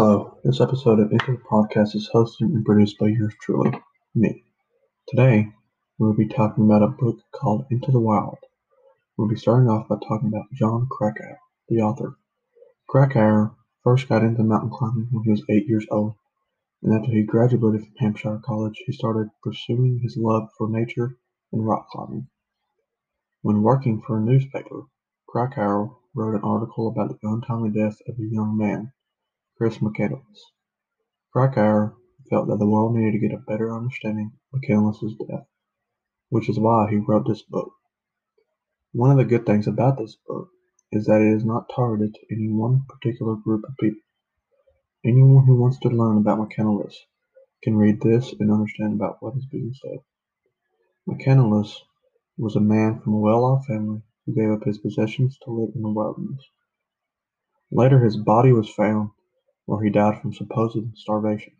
Hello, this episode of Into the Podcast is hosted and produced by yours truly, me. Today, we'll be talking about a book called Into the Wild. We'll be starting off by talking about Jon Krakauer, the author. Krakauer first got into mountain climbing when he was eight years old, and after he graduated from Hampshire College, he started pursuing his love for nature and rock climbing. When working for a newspaper, Krakauer wrote an article about the untimely death of a young man Chris McCandless. Krakauer felt that the world needed to get a better understanding of McCandless's death, which is why he wrote this book. One of the good things about this book is that it is not targeted to any one particular group of people. Anyone who wants to learn about McCandless can read this and understand about what is being said. McCandless was a man from a well-off family who gave up his possessions to live in the wilderness. Later his body was found where he died from supposed starvation.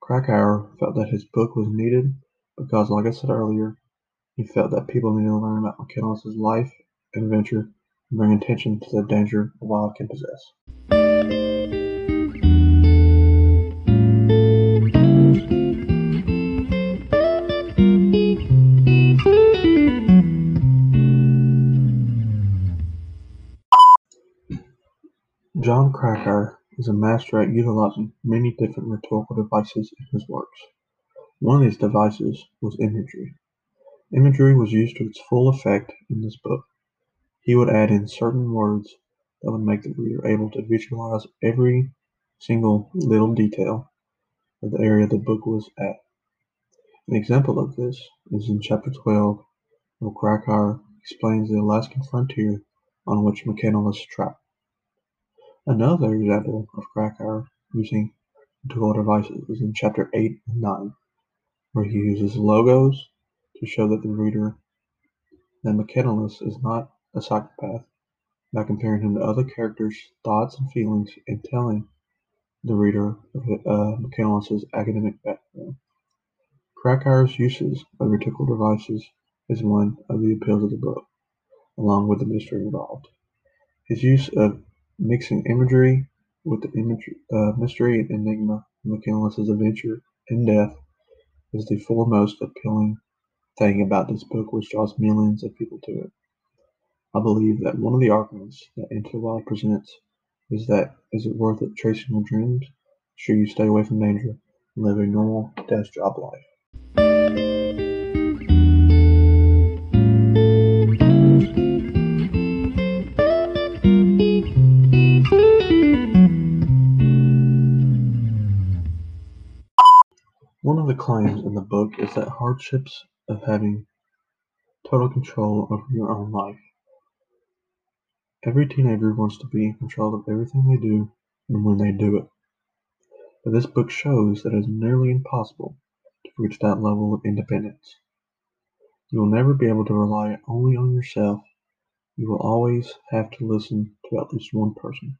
Krakauer felt that his book was needed because, like I said earlier, he felt that people needed to learn about McCandless's life and adventure and bring attention to the danger a wild can possess. Jon Krakauer is a master at utilizing many different rhetorical devices in his works. One of these devices was imagery. Imagery was used to its full effect in this book. He would add in certain words that would make the reader able to visualize every single little detail of the area the book was at. An example of this is in chapter 12, where Krakauer explains the Alaskan frontier on which McCandless trapped. Another example of Krakauer using rhetorical devices is in chapter 8 and 9, where he uses logos to show that the reader that McCandless is not a psychopath by comparing him to other characters' thoughts and feelings and telling the reader of uh, academic background. Krakauer's uses of rhetorical devices is one of the appeals of the book, along with the mystery involved. His use of mixing imagery with the imagery, uh, mystery and enigma of McCandless's adventure and death is the foremost appealing thing about this book which draws millions of people to it. I believe that one of the arguments that Into the Wild presents is that is it worth it chasing your dreams? Sure you stay away from danger and live a normal desk job life. One of the claims in the book is that hardships of having total control over your own life. Every teenager wants to be in control of everything they do and when they do it. But this book shows that it is nearly impossible to reach that level of independence. You will never be able to rely only on yourself. You will always have to listen to at least one person,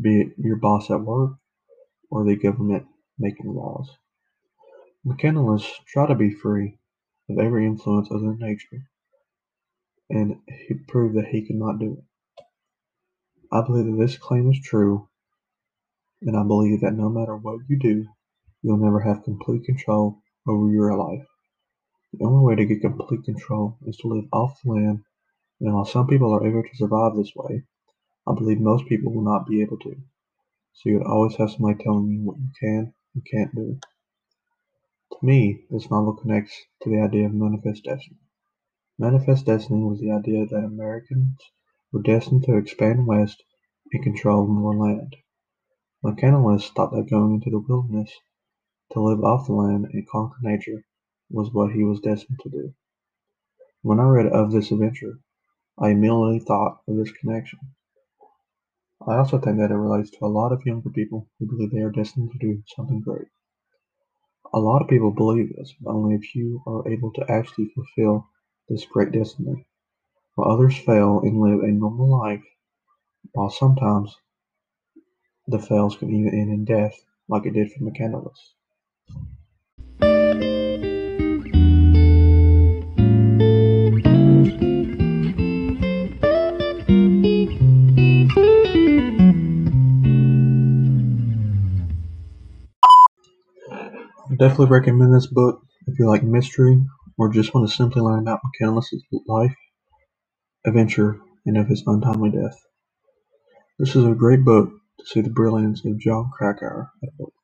be it your boss at work or the government making laws. McCandless tried to be free of every influence other than nature, and he proved that he could not do it. I believe that this claim is true, and I believe that no matter what you do, you'll never have complete control over your life. The only way to get complete control is to live off the land, and while some people are able to survive this way, I believe most people will not be able to. So you'd always have somebody telling you what you can and can't do. To me, this novel connects to the idea of manifest destiny. Manifest destiny was the idea that Americans were destined to expand west and control more land. McCandless thought that going into the wilderness to live off the land and conquer nature was what he was destined to do. When I read of this adventure, I immediately thought of this connection. I also think that it relates to a lot of younger people who believe they are destined to do something great. A lot of people believe this, but only a few are able to actually fulfill this great destiny, while others fail and live a normal life, while sometimes the fails can even end in death, like it did for McCandless. Definitely recommend this book if you like mystery or just want to simply learn about McCandless's life, adventure, and of his untimely death. This is a great book to see the brilliance of Jon Krakauer at work.